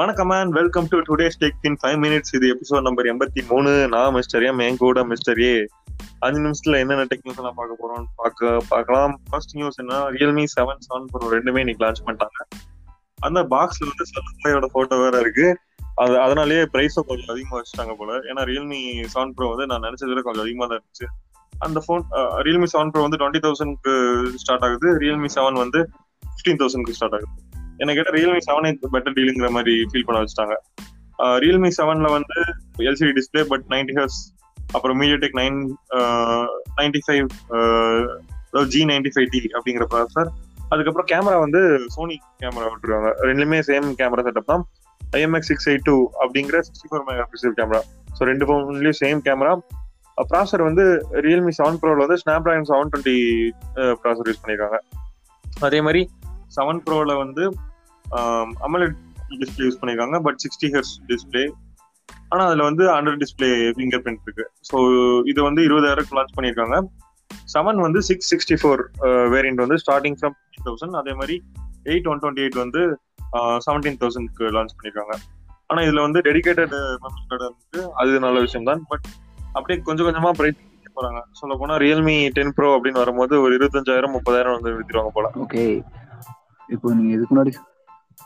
வணக்கம் man welcome to today's ஸ்டேக் in five minutes இது எபிசோட் நம்பர் எண்பத்தி மூணு. நான் மிஸ்டர் எம் என் கூட மிஸ்டர் ஏ அஞ்சு நிமிஷத்துல என்னென்ன டெக்னிக்ஸ் எல்லாம் பார்க்க போறோம் பார்க்க பார்க்கலாம். ஃபர்ஸ்ட் நியூஸ் என்ன? ரியல்மி செவன் செவன் ப்ரோ ரெண்டுமே இன்னைக்கு லான்ச் பண்ணிட்டாங்க. அந்த பாக்ஸ்ல வந்து சல்லுமையோட போட்டோ வேற இருக்கு. அது அதனாலேயே ப்ரைஸும் கொஞ்சம் அதிகமா வச்சுட்டாங்க போல. ஏன்னா ரியல்மி செவன் ப்ரோ வந்து நான் நினைச்சது விட கொஞ்சம் அதிகமா தான் இருந்துச்சு. அந்த ஃபோன் ரியல்மி செவன் ப்ரோ வந்து டுவெண்ட்டி தௌசண்ட்க்கு ஸ்டார்ட் ஆகுது. ரியல்மி செவன் வந்து ஃபிஃப்டீன் தௌசண்ட்க்கு ஸ்டார்ட் ஆகுது. என்ன கேட்ட ரியல்மி செவனே பெட்டர் டீலுங்கிற மாதிரி ஃபீல் பண்ண வச்சுட்டாங்க. ரியல்மி செவன்ல வந்து LCD display but ninety hertz அப்புறம் MediaTek nine ninety five G ninety five T அப்படிங்கிற ப்ராசர் அதுக்கப்புறம் கேமரா வந்து சோனி கேமரா விட்டுருக்காங்க. ரெண்டுமே சேம் கேமரா செட்டப் தான். ஐஎம்எக்ஸ் சிக்ஸ் எயிட் டூ அப்படிங்கிற sixty four megapixel camera so ரெண்டு ஃபோன்லேயும் சேம் கேமரா ப்ராசர் வந்து ரியல்மி செவன் ப்ரோவில் வந்து Snapdragon seven twenty processor use பண்ணியிருக்காங்க அதே மாதிரி செவன் ப்ரோவில் வந்து அமலட் டிஸ்பிளே யூஸ் பண்ணியிருக்காங்க பட் சிக்ஸ்டி ஹெர்ஸ் டிஸ்பிளே ஆனால் அதில் வந்து அண்டர் டிஸ்பிளே ஃபிங்கர் பிரிண்ட் இருக்கு. ஸோ இது வந்து இருபதாயிரம் லான்ச் பண்ணியிருக்காங்க செவன் வந்து சிக்ஸ் சிக்ஸ்டி ஃபோர் வேரியன்ட் வந்து ஸ்டார்டிங் ஃப்ரம் தௌசண்ட் அதே மாதிரி எயிட் ஒன் டுவெண்ட்டி எயிட் வந்து செவன்டீன் தௌசண்ட்க்கு லான்ச் பண்ணியிருக்காங்க ஆனால் இதில் வந்து டெடிக்கேட்டட் மெமரி கார்டு இருக்கு அது நல்ல விஷயம் தான் பட் அப்படியே கொஞ்சம் கொஞ்சமாக ப்ரைஸ் போறாங்க. சொல்ல போனா ரியல்மி டென் ப்ரோ அப்படின்னு வரும்போது ஒரு இருபத்தஞ்சாயிரம் முப்பதாயிரம் வந்து வித்துருவாங்க போல. ஓகே இப்போ நீங்க இதுக்கு முன்னாடி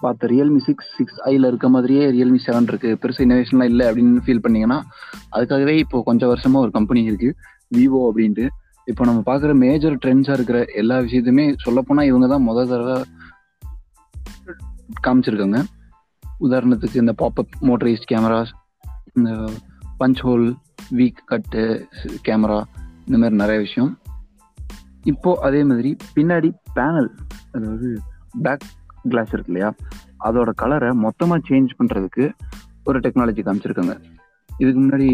பார்த்த ரியல்மி சிக்ஸ் சிக்ஸ் ஐயில் இருக்க மாதிரியே ரியல்மி செவன் இருக்குது பெருசு இன்னோவேஷன்லாம் இல்லை அப்படின்னு ஃபீல் பண்ணிங்கன்னா அதுக்காகவே இப்போ கொஞ்சம் வருஷமாக ஒரு கம்பெனி இருக்குது விவோ அப்படின்ட்டு. இப்போ நம்ம பார்க்குற மேஜர் ட்ரெண்ட்ஸாக இருக்கிற எல்லா விஷயத்தையுமே சொல்லப்போனால் இவங்க தான் முதல் தடவை காமிச்சிருக்காங்க. உதாரணத்துக்கு இந்த பாப்பப் மோட்டரைஸ்ட் கேமராஸ் இந்த பஞ்ச் ஹோல் வீக் கட்டு கேமரா இந்த மாதிரி நிறைய விஷயம். இப்போ அதே மாதிரி பின்னாடி பேனல் அதாவது பேக் கிளாஸ் இருக்கு இல்லையா? அதோட கலரை மொத்தமாக சேஞ்ச் பண்ணுறதுக்கு ஒரு டெக்னாலஜி காமிச்சிருக்காங்க. இதுக்கு முன்னாடி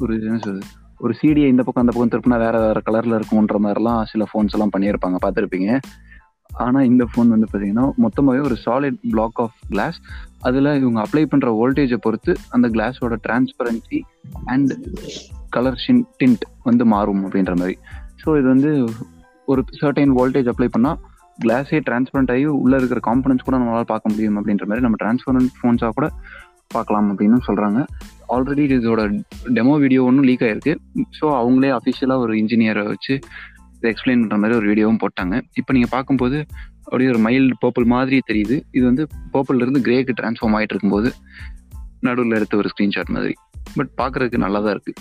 ஒரு என்ன சொல்றது? ஒரு சிடியை இந்த பக்கம் அந்த பக்கம் திருப்பினா வேற வேற கலர்ல இருக்கும்ன்ற மாதிரிலாம் சில ஃபோன்ஸ் எல்லாம் பண்ணியிருப்பாங்க பார்த்துருப்பீங்க. ஆனால் இந்த ஃபோன் வந்து பார்த்தீங்கன்னா மொத்தமாகவே ஒரு சாலிட் பிளாக் ஆஃப் கிளாஸ் அதில் இவங்க அப்ளை பண்ணுற வோல்டேஜை பொறுத்து அந்த கிளாஸோட டிரான்ஸ்பரன்சி அண்ட் கலர் ஷின் டிண்ட் வந்து மாறும் அப்படின்ற மாதிரி. ஸோ இது வந்து ஒரு சர்டைன் வோல்டேஜ் அப்ளை பண்ணால் கிளாஸே டிரான்ஸ்பரண்ட் ஆகி உள்ள இருக்கிற காம்பனன்ஸ் கூட நம்மளால் பார்க்க முடியும் அப்படின்ற மாதிரி நம்ம டிரான்ஸ்பரண்ட் ஃபோன்ஸாக கூட பார்க்கலாம் அப்படின்னு சொல்கிறாங்க ஆல்ரெடி இதோட டெமோ வீடியோ ஒன்றும் லீக் ஆயிருக்கு. ஸோ அவங்களே அஃபிஷியலாக ஒரு இன்ஜினியரை வச்சு இதை எக்ஸ்பிளைன் பண்ணுற மாதிரி ஒரு வீடியோவும் போட்டாங்க. இப்போ நீங்கள் பார்க்கும்போது அப்படியே ஒரு மைல்டு பர்பிள் மாதிரி தெரியுது. இது வந்து பர்பிள்லேருந்து கிரேக்கு டிரான்ஸ்ஃபார்ம் ஆகிட்டு இருக்கும்போது நடுவில் எடுத்த ஒரு ஸ்க்ரீன்ஷாட் மாதிரி. பட் பார்க்கறதுக்கு நல்லா தான் இருக்குது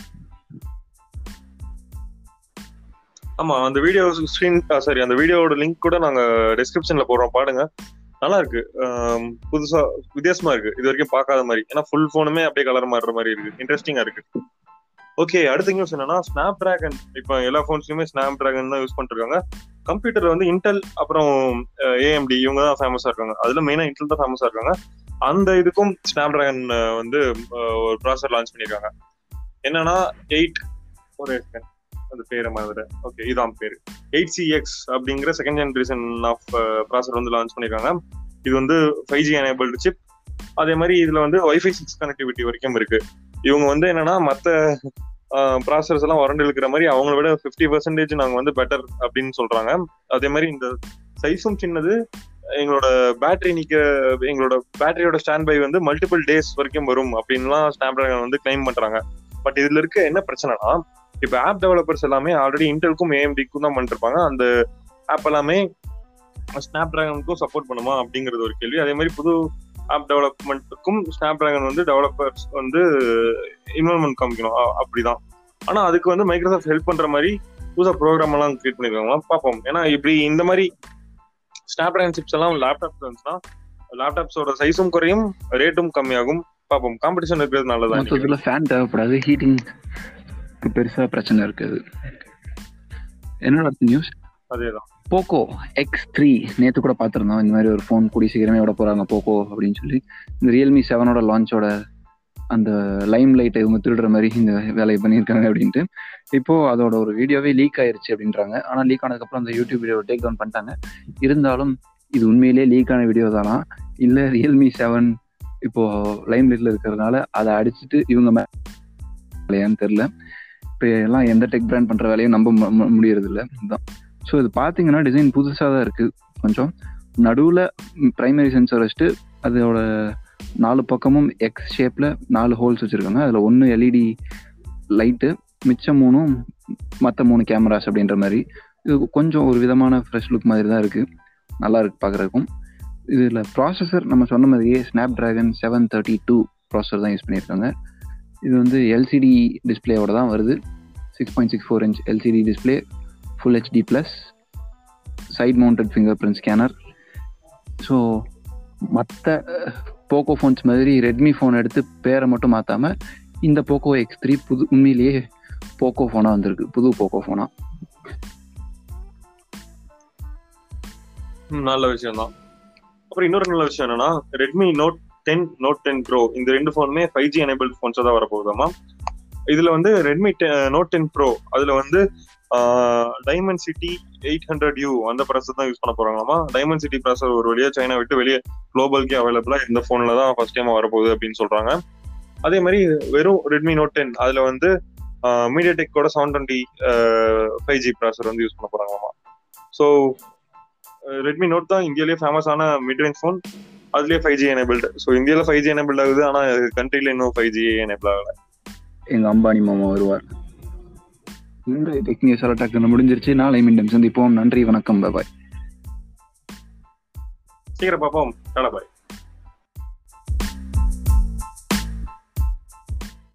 ஆமா அந்த வீடியோ ஸ்க்ரீன் சாரி அந்த வீடியோவோட லிங்க் கூட நாங்க டிஸ்கிரிப்ஷன்ல போடுறோம் பாடுங்க நல்லா இருக்கு. புதுசா வித்தியாசமா இருக்கு. இது வரைக்கும் பார்க்காத மாதிரி. ஏன்னா ஃபுல் போனுமே அப்படியே கலர் மாறுற மாதிரி இருக்கு. இன்ட்ரெஸ்டிங்கா இருக்கு. ஓகே அடுத்த நியூஸ் என்னன்னா ஸ்னாப் டிராகன் இப்போ எல்லா ஃபோன்ஸ்லயுமே ஸ்னாப் டிராகன் தான் யூஸ் பண்ணிருக்காங்க கம்ப்யூட்டர் வந்து இன்டெல் அப்புறம் ஏஎம்டி இவங்க தான் ஃபேமஸா இருக்காங்க. அதுல மெயினா இன்டெல் தான் ஃபேமஸா இருக்காங்க. அந்த இதுக்கும் ஸ்னாப் டிராகன் வந்து ஒரு ப்ராசர் லான்ச் பண்ணியிருக்காங்க என்னன்னா எயிட் ஒரு அந்த பேரை மாதிரி ஓகே இதான் பேர். எயிட் சி எக்ஸ் அப்படிங்கிற செகண்ட் ஜென்ரேஷன் ஆஃப் ப்ராசர் வந்து லான்ச் பண்ணியிருக்காங்க இது வந்து ஃபைவ் ஜி எனேபிள்டு சிப் அதே மாதிரி இதுல வந்து ஒய்ஃபை சிக்ஸ் கனெக்டிவிட்டி வரைக்கும் இருக்கு. இவங்க வந்து என்னன்னா மற்ற ப்ராசர்ஸ் uh, எல்லாம் வறண்டு இருக்கிற மாதிரி அவங்கள விட ஃபிஃப்டி பர்சன்டேஜ் நாங்கள் வந்து பெட்டர் அப்படின்னு சொல்றாங்க. அதே மாதிரி இந்த சைஸும் சின்னது. எங்களோட பேட்டரி நிக்க எங்களோட பேட்டரியோட ஸ்டாண்ட் பை வந்து மல்டிபிள் டேஸ் வரைக்கும் வரும் அப்படின்லாம் ஸ்னாப் டிராகன் வந்து கிளைம் பண்றாங்க. பட் இதுல இருக்க என்ன பிரச்சனைனா இப்ப ஆப் டெவலப்பர்ஸ் எல்லாமே ஆல்ரெடி இன்டெல்க்கும் ஏஎம்டிக்கும் தான் பண்ணிருப்பாங்க அந்த ஆப் எல்லாமே ஸ்னாப் டிராகனுக்கும் சப்போர்ட் பண்ணுமா அப்படிங்கிறது ஒரு கேள்வி. அதே மாதிரி புது ஆப் டெவலப்மெண்ட்டுக்கும் ஸ்னாப் டிராகன் வந்து டெவலப்பர்ஸ் வந்து இன்வால்மெண்ட் காமிக்கணும். அப்படிதான். ஆனா அதுக்கு வந்து மைக்ரோசாஃப்ட் ஹெல்ப் பண்ற மாதிரி புதுசா ப்ரோக்ராம் எல்லாம் கிரியேட் பண்ணிருக்காங்க பார்ப்போம். ஏன்னா இப்படி இந்த மாதிரி ஸ்னாப் டிராகன் சிப்ஸ் எல்லாம் லேப்டாப் இருந்துச்சுன்னா லேப்டாப்ஸோட சைஸும் குறையும் ரேட்டும் கம்மியாகும். பார்ப்போம். காம்படிஷன் இருக்கிறது நல்லதான் ஃபேன் தேவைப்படாது ஹீட்டிங் பெருசா பிரச்சனை இருக்காது. என்னோட நியூஸ் அதேதான். போக்கோ எக்ஸ் த்ரீ நேற்று கூட பார்த்துருந்தோம். இந்த மாதிரி ஒரு ஃபோன் கூடி சீக்கிரமே விட போறாங்க போக்கோ அப்படின்னு சொல்லி. இந்த ரியல்மி செவனோட லான்ச்சோட அந்த லைம் லைட்டை இவங்க திருடுற மாதிரி இந்த வேலையை பண்ணியிருக்காங்க அப்படின்ட்டு. இப்போ அதோட ஒரு வீடியோவே லீக் ஆயிருச்சு அப்படின்றாங்க. ஆனால் லீக் ஆனதுக்கப்புறம் அந்த யூடியூப் வீடியோ டேக் டவுன் பண்ணிட்டாங்க. இருந்தாலும் இது உண்மையிலேயே லீக் ஆன வீடியோ தானா? இல்லை ரியல்மி செவன் இப்போ லைம் லைட்ல இருக்கிறதுனால அதை அடிச்சுட்டு இவங்க மேலேயான்னு தெரில இப்போ எல்லாம் எந்த டெக் பிராண்ட் பண்ற வேலையும் நம்ப முடியறது இல்லை இதுதான் ஸோ இது பார்த்தீங்கன்னா டிசைன் புதுசாக தான் இருக்கு. கொஞ்சம் நடுவில் ப்ரைமரி சென்சர் வச்சுட்டு அதோட நாலு பக்கமும் எக்ஸ் ஷேப்ல நாலு ஹோல்ஸ் வச்சிருக்காங்க. அதுல ஒன்று எல்இடி லைட்டு மிச்சம் மூணும் மற்ற மூணு கேமராஸ் அப்படின்ற மாதிரி. இது கொஞ்சம் ஒரு விதமான ஃப்ரெஷ் லுக் மாதிரி தான் இருக்கு. நல்லா இருக்கு பார்க்குறதுக்கும் இதில் ப்ராசஸர் நம்ம சொன்ன மாதிரியே Snapdragon seven thirty two processor தான் யூஸ் பண்ணியிருக்காங்க. இது வந்து எல்சிடி டிஸ்பிளேயோட தான் வருது. Six point six four inch LCD display full HD plus side mounted fingerprint scanner so மற்ற போக்கோ ஃபோன்ஸ் மாதிரி ரெட்மி ஃபோன் எடுத்து பேரை மட்டும் மாற்றாமல் இந்த போக்கோ எக்ஸ் த்ரீ புது உண்மையிலேயே போக்கோ ஃபோனாக வந்திருக்கு. புது போக்கோ ஃபோனாக நல்ல விஷயம் தான் அப்புறம் இன்னொரு நல்ல விஷயம் என்னன்னா Redmi Note ten Note ten Pro இந்த ரெண்டு ஃபோனுமே ஃபைவ் ஜி எனேபிள் ஃபோன்ஸாக தான் வரப்போகுதாமா இதில் வந்து ரெட்மி நோட் டென் ப்ரோ அதில் வந்து Dimensity eight hundred U அந்த ப்ராசர் தான் யூஸ் பண்ண போறாங்களாமா டைமண்ட் சிட்டி ப்ராசர் ஒரு வழியாக சைனா விட்டு வெளியே குளோபல்கே அவைலபிளாக இந்த ஃபோனில் தான் ஃபர்ஸ்ட் டைம் வரப்போகுது அப்படின்னு சொல்கிறாங்க அதே மாதிரி வெறும் ரெட்மி நோட் டென் அதில் வந்து மீடியா டெக்கோட seven twenty five G processor வந்து யூஸ் பண்ண போகிறாங்களாமா ஸோ ரெட்மி நோட் தான் இந்தியாவிலேயே ஃபேமஸான மிட் ரேஞ்ச் ஃபோன் அதுலயே ஃபைவ் ஜி எனேபிள்டு ஸோ இந்தியாவில் ஃபைவ் ஜி எனேபிள் ஆகுது ஆனா கண்ட்ரில இன்னும் ஃபைவ் ஜி எனேபிள் ஆகல. எங்கள் அம்பானி மாமா வருவார். இன்றைய டெக்னிக் டக்குன்னு முடிஞ்சிருச்சு. நாளை மீண்டும் சந்திப்போம். நன்றி வணக்கம் பாய் சீக்கிரம் பார்ப்போம். பாய்